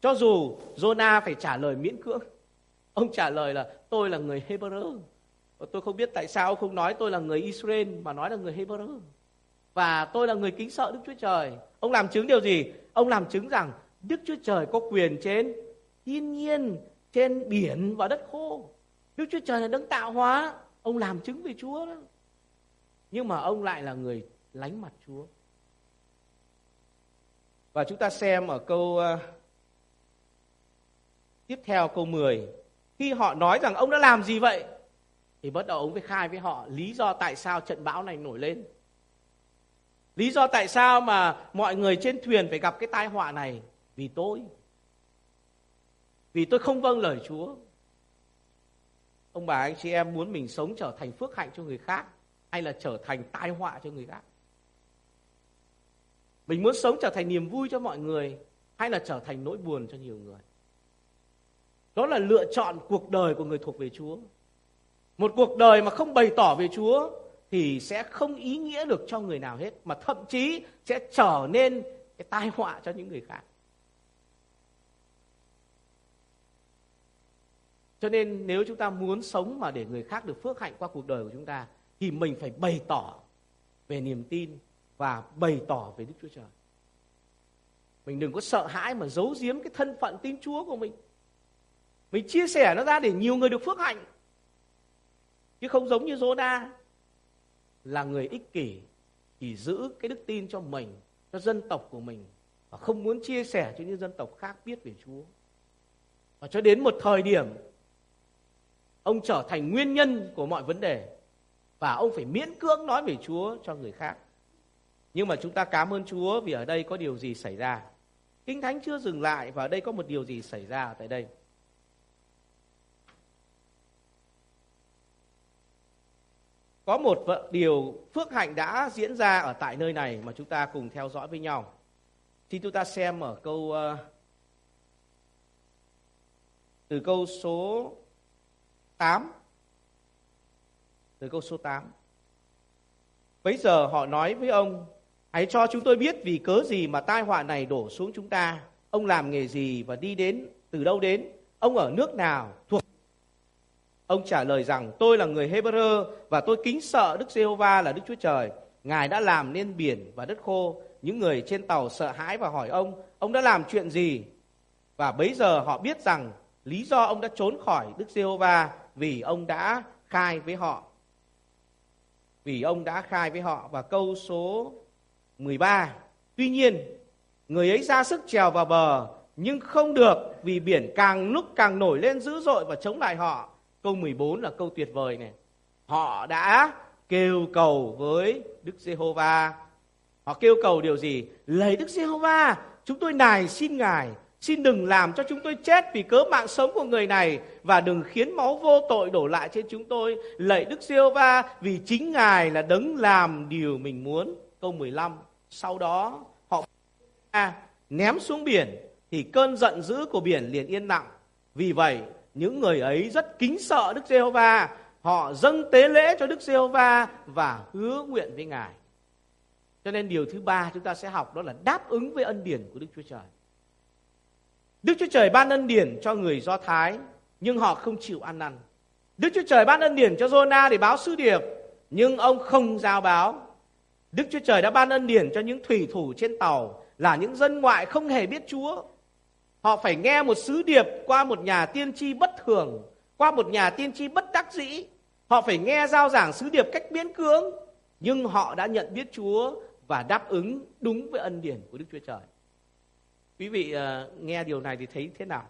Cho dù Jonah phải trả lời miễn cưỡng. Ông trả lời là tôi là người Hebrew. Tôi không biết tại sao ông không nói tôi là người Israel mà nói là người Hebrew. Và tôi là người kính sợ Đức Chúa Trời. Ông làm chứng điều gì? Ông làm chứng rằng Đức Chúa Trời có quyền trên thiên nhiên, trên biển và đất khô. Đức Chúa Trời là đấng tạo hóa. Ông làm chứng về Chúa đó. Nhưng mà ông lại là người lánh mặt Chúa. Và chúng ta xem ở câu uh, tiếp theo câu 10. Khi họ nói rằng ông đã làm gì vậy? Thì bắt đầu ông phải khai với họ lý do tại sao trận bão này nổi lên. Lý do tại sao mà mọi người trên thuyền phải gặp cái tai họa này? Vì tôi. Vì tôi không vâng lời Chúa. Ông bà anh chị em muốn mình sống trở thành phước hạnh cho người khác hay là trở thành tai họa cho người khác? Mình muốn sống trở thành niềm vui cho mọi người, hay là trở thành nỗi buồn cho nhiều người? Đó là lựa chọn cuộc đời của người thuộc về Chúa. Một cuộc đời mà không bày tỏ về Chúa thì sẽ không ý nghĩa được cho người nào hết, mà thậm chí sẽ trở nên cái tai họa cho những người khác. Cho nên nếu chúng ta muốn sống mà để người khác được phước hạnh qua cuộc đời của chúng ta, thì mình phải bày tỏ về niềm tin và bày tỏ về Đức Chúa Trời. Mình đừng có sợ hãi mà giấu giếm cái thân phận tin Chúa của mình. Mình chia sẻ nó ra để nhiều người được phước hạnh. Chứ không giống như Jonah là người ích kỷ chỉ giữ cái đức tin cho mình, cho dân tộc của mình và không muốn chia sẻ cho những dân tộc khác biết về Chúa. Và cho đến một thời điểm ông trở thành nguyên nhân của mọi vấn đề và ông phải miễn cưỡng nói về Chúa cho người khác. Nhưng mà chúng ta cảm ơn Chúa vì ở đây có điều gì xảy ra. Kinh Thánh chưa dừng lại và ở đây có một điều gì xảy ra tại đây. Có một điều phước hạnh đã diễn ra ở tại nơi này mà chúng ta cùng theo dõi với nhau. Thì chúng ta xem ở câu ờ, từ câu số 8 từ câu số 8. Bấy giờ họ nói với ông, hãy cho chúng tôi biết vì cớ gì mà tai họa này đổ xuống chúng ta. Ông làm nghề gì và đi đến từ đâu đến? Ông ở nước nào? Thuộc Ông trả lời rằng tôi là người Hebrew và tôi kính sợ Đức Giê-hô-va là Đức Chúa Trời. Ngài đã làm nên biển và đất khô. Những người trên tàu sợ hãi và hỏi ông, ông đã làm chuyện gì? Và bấy giờ họ biết rằng lý do ông đã trốn khỏi Đức Giê-hô-va vì ông đã khai với họ. Vì ông đã khai với họ và câu số 13. Tuy nhiên, người ấy ra sức trèo vào bờ nhưng không được vì biển càng lúc càng nổi lên dữ dội và chống lại họ Câu 14 là câu tuyệt vời này. Họ đã kêu cầu với Đức Giê-hô-va. Họ kêu cầu điều gì? Lấy Đức Giê-hô-va, chúng tôi nài xin Ngài, xin đừng làm cho chúng tôi chết vì cớ mạng sống của người này và đừng khiến máu vô tội đổ lại trên chúng tôi. Lạy Đức Giê-hô-va vì chính Ngài là đấng làm điều mình muốn. Câu 15. Sau đó họ ném xuống biển thì cơn giận dữ của biển liền yên lặng. Vì vậy những người ấy rất kính sợ Đức Giê-hô-va, họ dâng tế lễ cho Đức Giê-hô-va và hứa nguyện với Ngài. Cho nên điều thứ ba chúng ta sẽ học đó là đáp ứng với ân điển của Đức Chúa Trời. Đức Chúa Trời ban ân điển cho người Do Thái nhưng họ không chịu ăn năn. Đức Chúa Trời ban ân điển cho Jonah để báo sứ điệp nhưng ông không giao báo. Đức Chúa Trời đã ban ân điển cho những thủy thủ trên tàu là những dân ngoại không hề biết Chúa. Họ phải nghe một sứ điệp qua một nhà tiên tri bất thường, qua một nhà tiên tri bất đắc dĩ. Họ phải nghe giao giảng sứ điệp cách biến cưỡng, nhưng họ đã nhận biết Chúa và đáp ứng đúng với ân điển của Đức Chúa Trời. Quý vị ờ, nghe điều này thì thấy thế nào?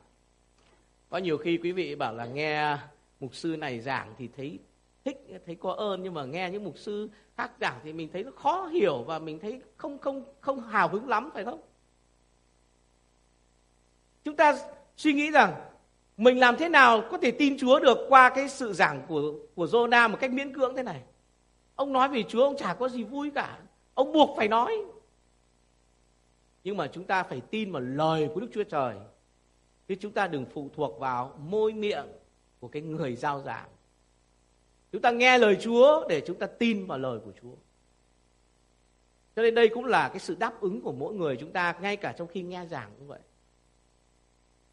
Có nhiều khi quý vị bảo là nghe mục sư này giảng thì thấy thích, thấy có ơn, nhưng mà nghe những mục sư khác giảng thì mình thấy nó khó hiểu và mình thấy không không không hào hứng lắm, phải không? Chúng ta suy nghĩ rằng mình làm thế nào có thể tin Chúa được qua cái sự giảng của của Jonah một cách miễn cưỡng thế này. Ông nói về Chúa, ông chả có gì vui cả. Ông buộc phải nói. Nhưng mà chúng ta phải tin vào lời của Đức Chúa Trời. Chứ chúng ta đừng phụ thuộc vào môi miệng của cái người giao giảng. Chúng ta nghe lời Chúa để chúng ta tin vào lời của Chúa. Cho nên đây cũng là cái sự đáp ứng của mỗi người chúng ta ngay cả trong khi nghe giảng cũng vậy.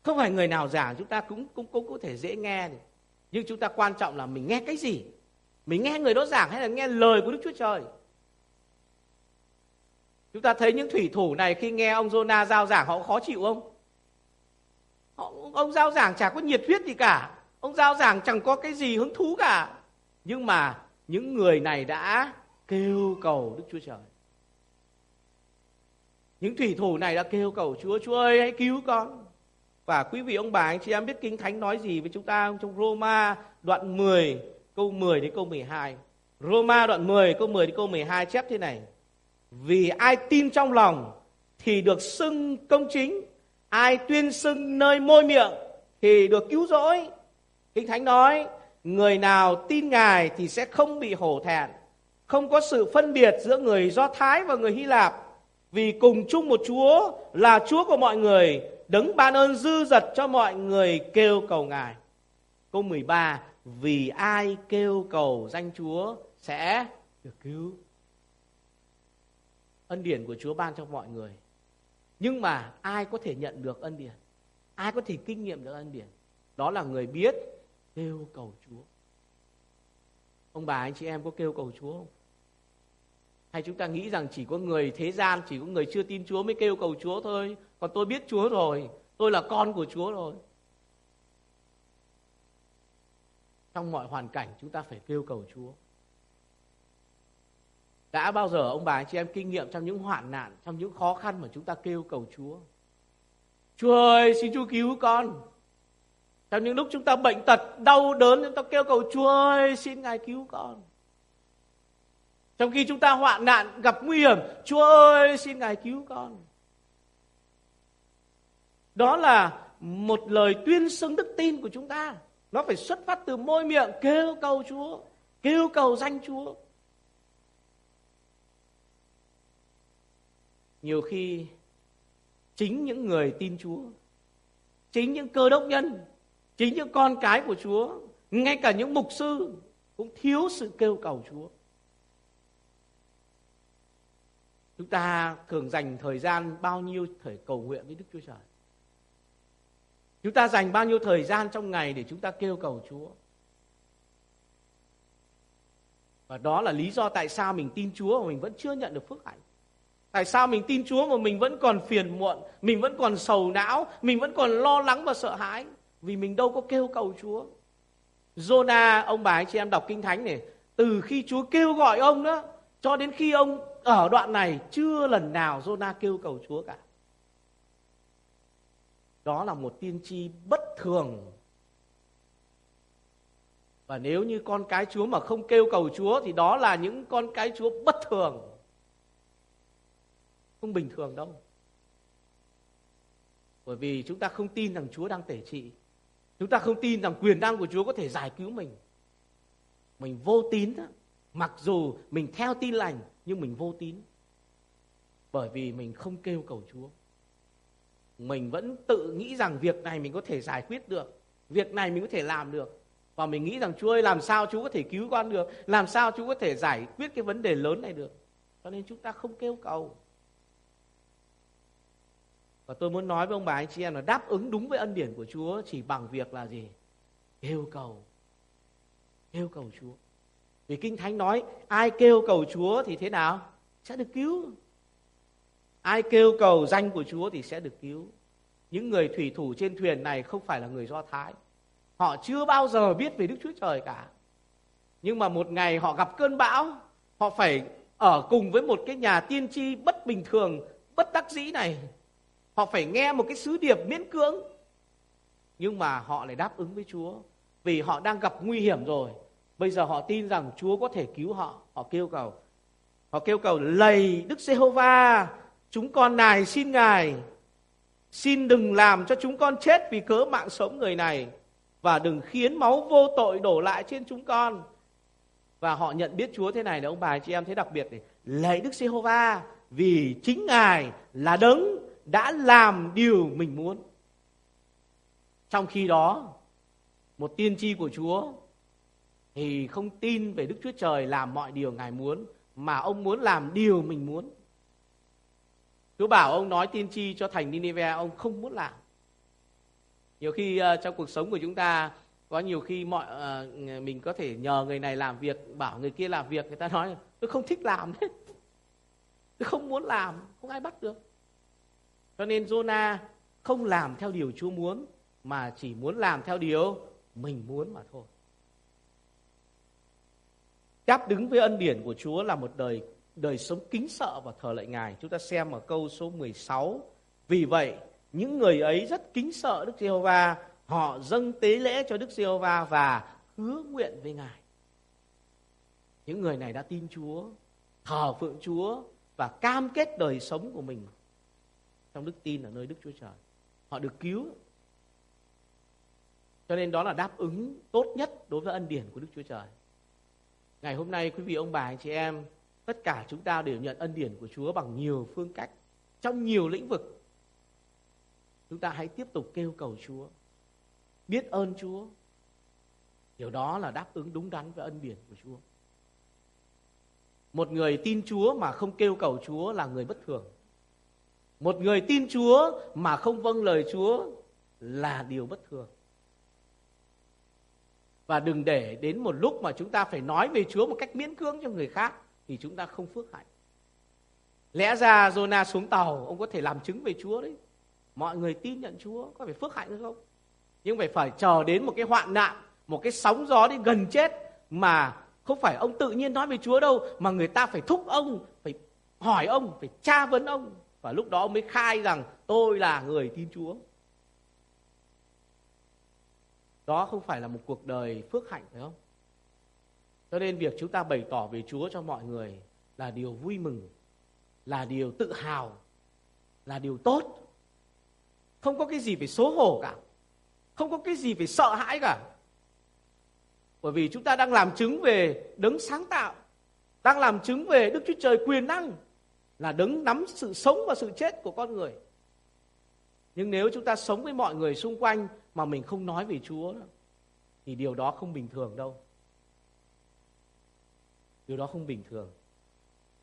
Không phải người nào giảng chúng ta cũng cũng cũng có thể dễ nghe được. Nhưng chúng ta quan trọng là mình nghe cái gì? Mình nghe người đó giảng hay là nghe lời của Đức Chúa Trời? Chúng ta thấy những thủy thủ này khi nghe ông Jonah giao giảng họ khó chịu không? Họ, ông giao giảng chả có nhiệt huyết gì cả. Ông giao giảng chẳng có cái gì hứng thú cả. Nhưng mà những người này đã kêu cầu Đức Chúa Trời. Những thủy thủ này đã kêu cầu Chúa, Chúa ơi hãy cứu con. Và quý vị ông bà anh chị em biết Kinh Thánh nói gì với chúng ta trong Roma đoạn 10 câu 10 đến câu 12. Roma đoạn 10 câu 10 đến câu 12 chép thế này. Vì ai tin trong lòng thì được xưng công chính, ai tuyên xưng nơi môi miệng thì được cứu rỗi. Kinh Thánh nói, người nào tin Ngài thì sẽ không bị hổ thẹn, không có sự phân biệt giữa người Do Thái và người Hy Lạp, vì cùng chung một Chúa là Chúa của mọi người, đấng ban ơn dư dật cho mọi người kêu cầu Ngài. Câu 13, vì ai kêu cầu danh Chúa sẽ được cứu. Ân điển của Chúa ban cho mọi người. Nhưng mà ai có thể nhận được ân điển? Ai có thể kinh nghiệm được ân điển? Đó là người biết kêu cầu Chúa. Ông bà anh chị em có kêu cầu Chúa không? Hay chúng ta nghĩ rằng chỉ có người thế gian, chỉ có người chưa tin Chúa mới kêu cầu Chúa thôi. Còn tôi biết Chúa rồi, tôi là con của Chúa rồi. Trong mọi hoàn cảnh chúng ta phải kêu cầu Chúa. Đã bao giờ ông bà anh chị em kinh nghiệm trong những hoạn nạn, trong những khó khăn mà chúng ta kêu cầu Chúa? Chúa ơi, xin Chúa cứu con. Trong những lúc chúng ta bệnh tật, đau đớn, chúng ta kêu cầu Chúa ơi, xin Ngài cứu con. Trong khi chúng ta hoạn nạn, gặp nguy hiểm, Chúa ơi, xin Ngài cứu con. Đó là một lời tuyên xưng đức tin của chúng ta. Nó phải xuất phát từ môi miệng kêu cầu Chúa, kêu cầu danh Chúa. Nhiều khi chính những người tin Chúa, chính những cơ đốc nhân, chính những con cái của Chúa, ngay cả những mục sư cũng thiếu sự kêu cầu Chúa. Chúng ta thường dành thời gian bao nhiêu thời cầu nguyện với Đức Chúa Trời? Chúng ta dành bao nhiêu thời gian trong ngày để chúng ta kêu cầu Chúa? Và đó là lý do tại sao mình tin Chúa mà mình vẫn chưa nhận được phước hạnh. Tại sao mình tin Chúa mà mình vẫn còn phiền muộn, mình vẫn còn sầu não, mình vẫn còn lo lắng và sợ hãi? Vì mình đâu có kêu cầu Chúa. Jonah, ông bà anh chị em đọc Kinh Thánh này, từ khi Chúa kêu gọi ông đó, cho đến khi ông ở đoạn này chưa lần nào Jonah kêu cầu Chúa cả. Đó là một tiên tri bất thường. Và nếu như con cái Chúa mà không kêu cầu Chúa thì đó là những con cái Chúa bất thường. Không bình thường đâu. Bởi vì chúng ta không tin rằng Chúa đang tể trị. Chúng ta không tin rằng quyền năng của Chúa có thể giải cứu mình. Mình vô tín đó. Mặc dù mình theo tin lành, nhưng mình vô tín. Bởi vì mình không kêu cầu Chúa mình vẫn tự nghĩ rằng việc này mình có thể giải quyết được việc này mình có thể làm được và mình nghĩ rằng chúa ơi, làm sao chúa có thể cứu con được làm sao chúa có thể giải quyết cái vấn đề lớn này được cho nên chúng ta không kêu cầu và tôi muốn nói với ông bà anh chị em là đáp ứng đúng với ân điển của Chúa chỉ bằng việc là gì? Kêu cầu. Kêu cầu Chúa. Vì kinh thánh nói, ai kêu cầu Chúa thì thế nào? Sẽ được cứu. Ai kêu cầu danh của Chúa thì sẽ được cứu. Những người thủy thủ trên thuyền này không phải là người Do Thái. Họ chưa bao giờ biết về Đức Chúa Trời cả. Nhưng mà một ngày họ gặp cơn bão, họ phải ở cùng với một cái nhà tiên tri bất bình thường, bất đắc dĩ này họ phải nghe một cái sứ điệp miễn cưỡng. Nhưng mà họ lại đáp ứng với Chúa. Vì họ đang gặp nguy hiểm rồi. Bây giờ họ tin rằng Chúa có thể cứu họ. Họ kêu cầu. Họ kêu cầu lầy Đức Giê-hô-va, chúng con nài xin ngài. Xin đừng làm cho chúng con chết vì cớ mạng sống người này. Và đừng khiến máu vô tội đổ lại trên chúng con. Và họ nhận biết Chúa thế này là ông bà chị em thấy đặc biệt này. Lạy Đức Giê-hô-va, vì chính ngài là đấng đã làm điều mình muốn. Trong khi đó một tiên tri của Chúa thì không tin về Đức Chúa Trời làm mọi điều ngài muốn mà ông muốn làm điều mình muốn. Chúa bảo ông nói tiên tri cho thành Nineveh ông không muốn làm. Nhiều khi uh, trong cuộc sống của chúng ta có nhiều khi mọi uh, mình có thể nhờ người này làm việc bảo người kia làm việc người ta nói tôi không thích làm. Đấy tôi không muốn làm không ai bắt được cho nên Jonah không làm theo điều Chúa muốn mà chỉ muốn làm theo điều mình muốn mà thôi. Đáp đứng với ân điển của Chúa là một đời đời sống kính sợ và thờ lạy Ngài. Chúng ta xem ở câu số 16. Vì vậy, những người ấy rất kính sợ Đức Giê-hô-va, họ dâng tế lễ cho Đức Giê-hô-va và hứa nguyện với Ngài. Những người này đã tin Chúa, thờ phượng Chúa và cam kết đời sống của mình trong đức tin ở nơi Đức Chúa Trời. Họ được cứu. Cho nên đó là đáp ứng tốt nhất đối với ân điển của Đức Chúa Trời. Ngày hôm nay quý vị ông bà anh chị em, tất cả chúng ta đều nhận ân điển của Chúa bằng nhiều phương cách, trong nhiều lĩnh vực. Chúng ta hãy tiếp tục kêu cầu Chúa, biết ơn Chúa. Điều đó là đáp ứng đúng đắn với ân điển của Chúa. Một người tin Chúa mà không kêu cầu Chúa là người bất thường. Một người tin Chúa mà không vâng lời Chúa là điều bất thường. Và đừng để đến một lúc mà chúng ta phải nói về Chúa một cách miễn cưỡng cho người khác thì chúng ta không phước hạnh. Lẽ ra Jonah xuống tàu, ông có thể làm chứng về Chúa đấy. Mọi người tin nhận Chúa, có phải phước hạnh hay không? Nhưng phải phải chờ đến một cái hoạn nạn, một cái sóng gió đi gần chết mà không phải ông tự nhiên nói về Chúa đâu mà người ta phải thúc ông, phải hỏi ông, phải tra vấn ông và lúc đó ông mới khai rằng tôi là người tin Chúa. Đó không phải là một cuộc đời phước hạnh phải không? Cho nên việc chúng ta bày tỏ về Chúa cho mọi người là điều vui mừng, là điều tự hào, là điều tốt. Không có cái gì phải xấu hổ cả. Không có cái gì phải sợ hãi cả. Bởi vì chúng ta đang làm chứng về đấng sáng tạo, đang làm chứng về Đức Chúa Trời quyền năng, là đứng nắm sự sống và sự chết của con người. Nhưng nếu chúng ta sống với mọi người xung quanh mà mình không nói về Chúa thì điều đó không bình thường đâu. Điều đó không bình thường.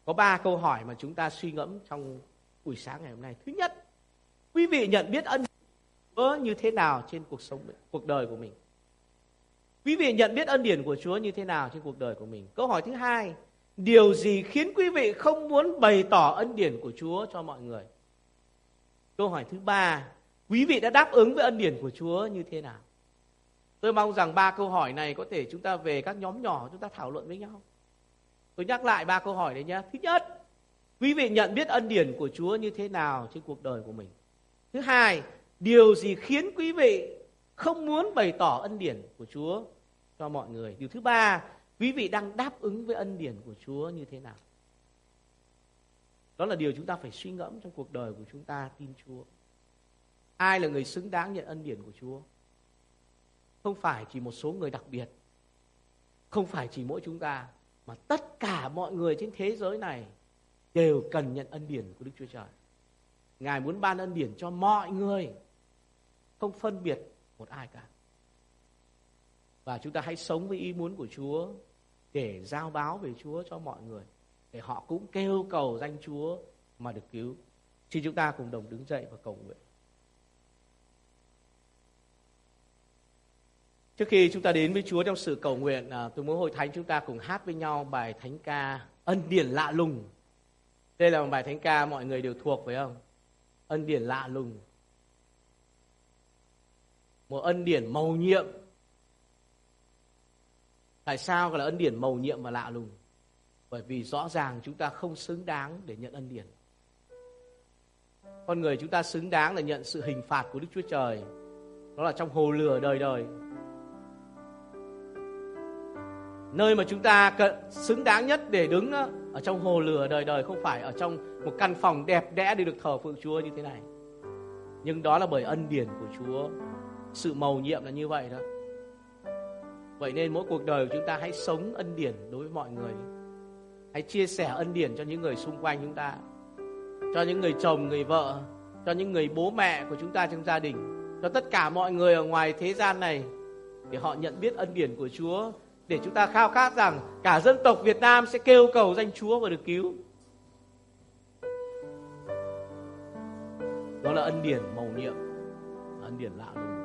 Có ba câu hỏi mà chúng ta suy ngẫm trong buổi sáng ngày hôm nay. Thứ nhất, quý vị nhận biết ân Chúa như thế nào trên cuộc sống cuộc đời của mình? Quý vị nhận biết ân điển của Chúa như thế nào trên cuộc đời của mình? Câu hỏi thứ hai, điều gì khiến quý vị không muốn bày tỏ ân điển của Chúa cho mọi người? Câu hỏi thứ ba, quý vị đã đáp ứng với ân điển của Chúa như thế nào? Tôi mong rằng ba câu hỏi này có thể chúng ta về các nhóm nhỏ chúng ta thảo luận với nhau. Tôi nhắc lại ba câu hỏi đấy nhé. Thứ nhất, quý vị nhận biết ân điển của Chúa như thế nào trên cuộc đời của mình? Thứ hai, điều gì khiến quý vị không muốn bày tỏ ân điển của Chúa cho mọi người? Điều thứ ba, quý vị đang đáp ứng với ân điển của Chúa như thế nào? Đó là điều chúng ta phải suy ngẫm trong cuộc đời của chúng ta tin Chúa. Ai là người xứng đáng nhận ân điển của Chúa? Không phải chỉ một số người đặc biệt. Không phải chỉ mỗi chúng ta. Mà tất cả mọi người trên thế giới này đều cần nhận ân điển của Đức Chúa Trời. Ngài muốn ban ân điển cho mọi người. Không phân biệt một ai cả. Và chúng ta hãy sống với ý muốn của Chúa để giao báo về Chúa cho mọi người. để họ cũng kêu cầu danh Chúa mà được cứu. Xin chúng ta cùng đồng đứng dậy và cầu nguyện. Trước khi chúng ta đến với Chúa trong sự cầu nguyện, à, tôi muốn hội thánh chúng ta cùng hát với nhau bài thánh ca Ân điển lạ lùng. Đây là một bài thánh ca mọi người đều thuộc phải không? Ân điển lạ lùng. Một ân điển màu nhiệm. Tại sao gọi là ân điển màu nhiệm và lạ lùng? Bởi vì rõ ràng chúng ta không xứng đáng để nhận ân điển. Con người chúng ta xứng đáng là nhận sự hình phạt của Đức Chúa Trời. Đó là trong hồ lửa đời đời nơi mà chúng ta xứng đáng nhất để đứng ở trong hồ lửa đời đời, không phải ở trong một căn phòng đẹp đẽ để được thờ phượng Chúa như thế này. Nhưng đó là bởi ân điển của Chúa. Sự mầu nhiệm là như vậy đó. Vậy nên mỗi cuộc đời của chúng ta hãy sống ân điển đối với mọi người. Hãy chia sẻ ân điển cho những người xung quanh chúng ta. Cho những người chồng, người vợ, cho những người bố mẹ của chúng ta trong gia đình, cho tất cả mọi người ở ngoài thế gian này để họ nhận biết ân điển của Chúa để chúng ta khao khát rằng cả dân tộc Việt Nam sẽ kêu cầu danh Chúa và được cứu. Đó là ân điển màu nhiệm, ân điển lạ lùng.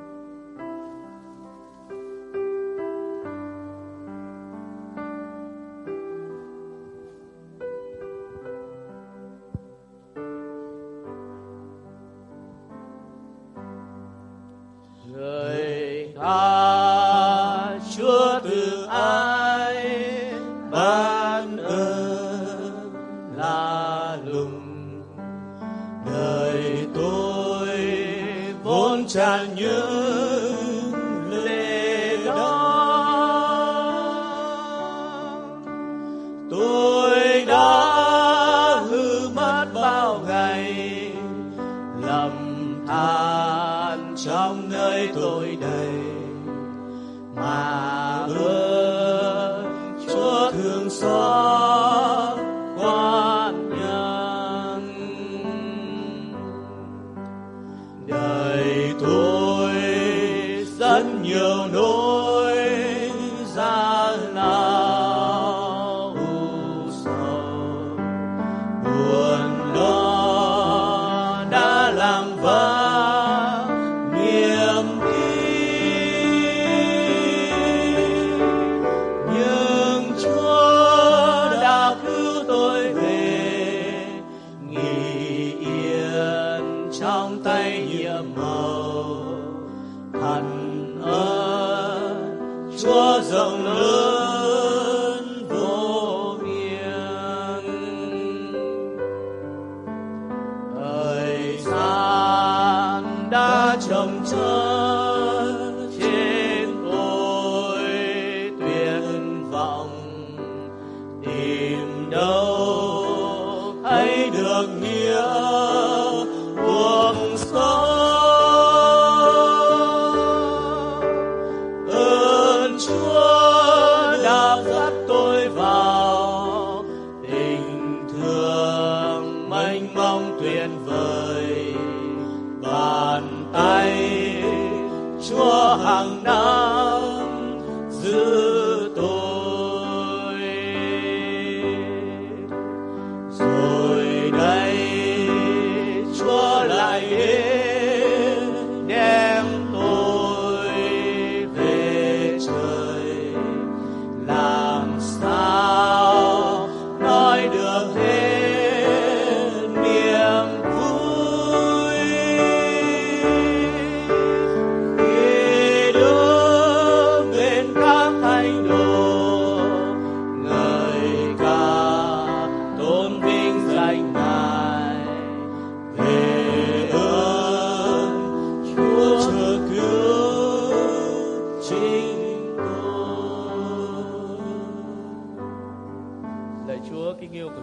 Qua.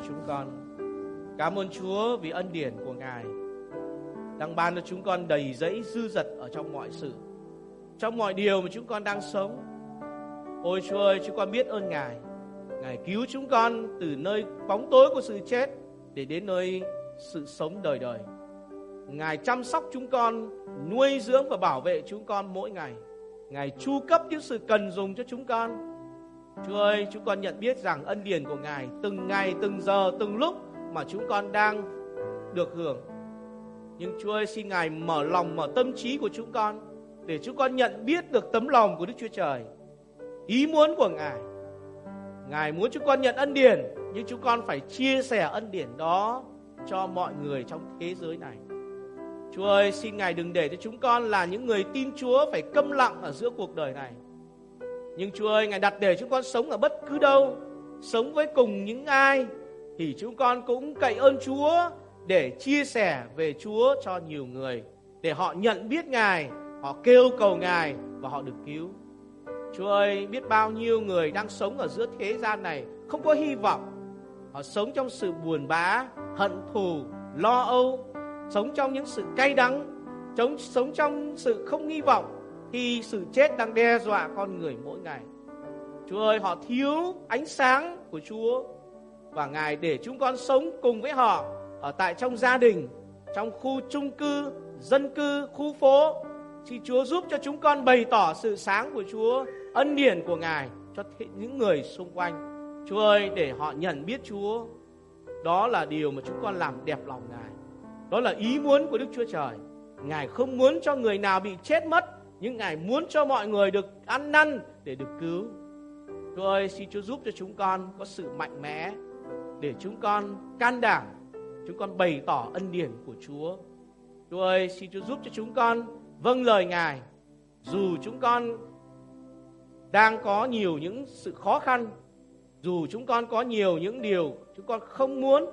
Chúng con cảm ơn Chúa vì ân điển của Ngài đang ban cho chúng con đầy dẫy dư dật ở trong mọi sự, trong mọi điều mà chúng con đang sống. Ôi Chúa ơi, chúng con biết ơn Ngài. Ngài cứu chúng con từ nơi bóng tối của sự chết để đến nơi sự sống đời đời. Ngài chăm sóc chúng con, nuôi dưỡng và bảo vệ chúng con mỗi ngày. Ngài chu cấp những sự cần dùng cho chúng con. Chúa ơi, chúng con nhận biết rằng ân điển của Ngài từng ngày, từng giờ, từng lúc mà chúng con đang được hưởng. Nhưng Chúa ơi, xin Ngài mở lòng, mở tâm trí của chúng con để chúng con nhận biết được tấm lòng của Đức Chúa Trời. Ý muốn của Ngài. Ngài muốn chúng con nhận ân điển, nhưng chúng con phải chia sẻ ân điển đó cho mọi người trong thế giới này. Chúa ơi, xin Ngài đừng để cho chúng con là những người tin Chúa phải câm lặng ở giữa cuộc đời này. Nhưng Chúa ơi, Ngài đặt để chúng con sống ở bất cứ đâu, sống với cùng những ai thì chúng con cũng cậy ơn Chúa để chia sẻ về Chúa cho nhiều người, để họ nhận biết Ngài, họ kêu cầu Ngài và họ được cứu. Chúa ơi, biết bao nhiêu người đang sống ở giữa thế gian này không có hy vọng. Họ sống trong sự buồn bã, hận thù, lo âu, sống trong những sự cay đắng, sống, trong sự không hy vọng khi sự chết đang đe dọa con người mỗi ngày. Chúa ơi, họ thiếu ánh sáng của Chúa và Ngài để chúng con sống cùng với họ ở tại trong gia đình, trong khu chung cư, dân cư, khu phố. Xin Chúa giúp cho chúng con bày tỏ sự sáng của Chúa, ân điển của Ngài cho những người xung quanh. Chúa ơi, để họ nhận biết Chúa. Đó là điều mà chúng con làm đẹp lòng Ngài. Đó là ý muốn của Đức Chúa Trời. Ngài không muốn cho người nào bị chết mất, nhưng Ngài muốn cho mọi người được ăn năn để được cứu. Chúa ơi, xin Chúa giúp cho chúng con có sự mạnh mẽ để chúng con can đảm, chúng con bày tỏ ân điển của Chúa. Chúa ơi, xin Chúa giúp cho chúng con vâng lời Ngài. Dù chúng con đang có nhiều những sự khó khăn, dù chúng con có nhiều những điều chúng con không muốn,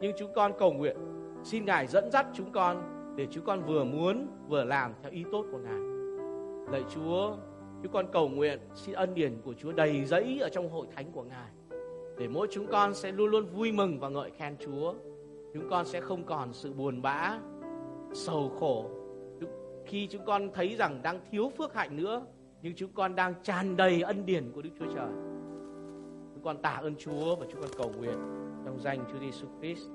nhưng chúng con cầu nguyện xin Ngài dẫn dắt chúng con để chúng con vừa muốn vừa làm theo ý tốt của Ngài. Lạy Chúa, chúng con cầu nguyện xin ân điển của Chúa đầy dẫy ở trong hội thánh của Ngài để mỗi chúng con sẽ luôn luôn vui mừng và ngợi khen Chúa. Chúng con sẽ không còn sự buồn bã, sầu khổ khi chúng con thấy rằng đang thiếu phước hạnh nữa, nhưng chúng con đang tràn đầy ân điển của Đức Chúa Trời. Chúng con tạ ơn Chúa và chúng con cầu nguyện trong danh Chúa Giêsu Christ.